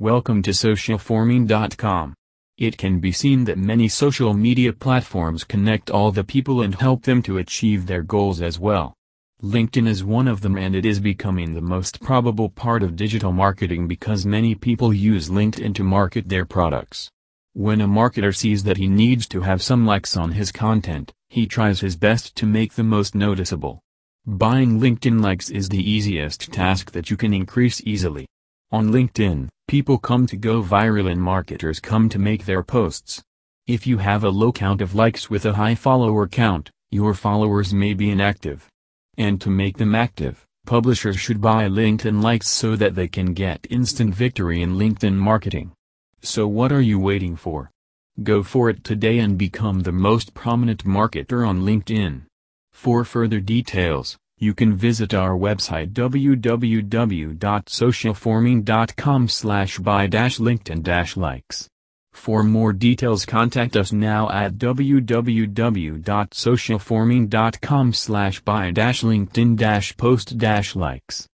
Welcome to socialforming.com. It can be seen that many social media platforms connect all the people and help them to achieve their goals as well. LinkedIn is one of them and it is becoming the most probable part of digital marketing because many people use LinkedIn to market their products. When a marketer sees that he needs to have some likes on his content, he tries his best to make the most noticeable. Buying LinkedIn likes is the easiest task that you can increase easily. On LinkedIn, people come to go viral and marketers come to make their posts. If you have a low count of likes with a high follower count, your followers may be inactive. And to make them active, publishers should buy LinkedIn likes so that they can get instant victory in LinkedIn marketing. So what are you waiting for? Go for it today and become the most prominent marketer on LinkedIn. For further details, you can visit our website www.socialforming.com slash buy dash LinkedIn dash likes. For more details contact us now at www.socialforming.com slash buy-linkedin-post-likes.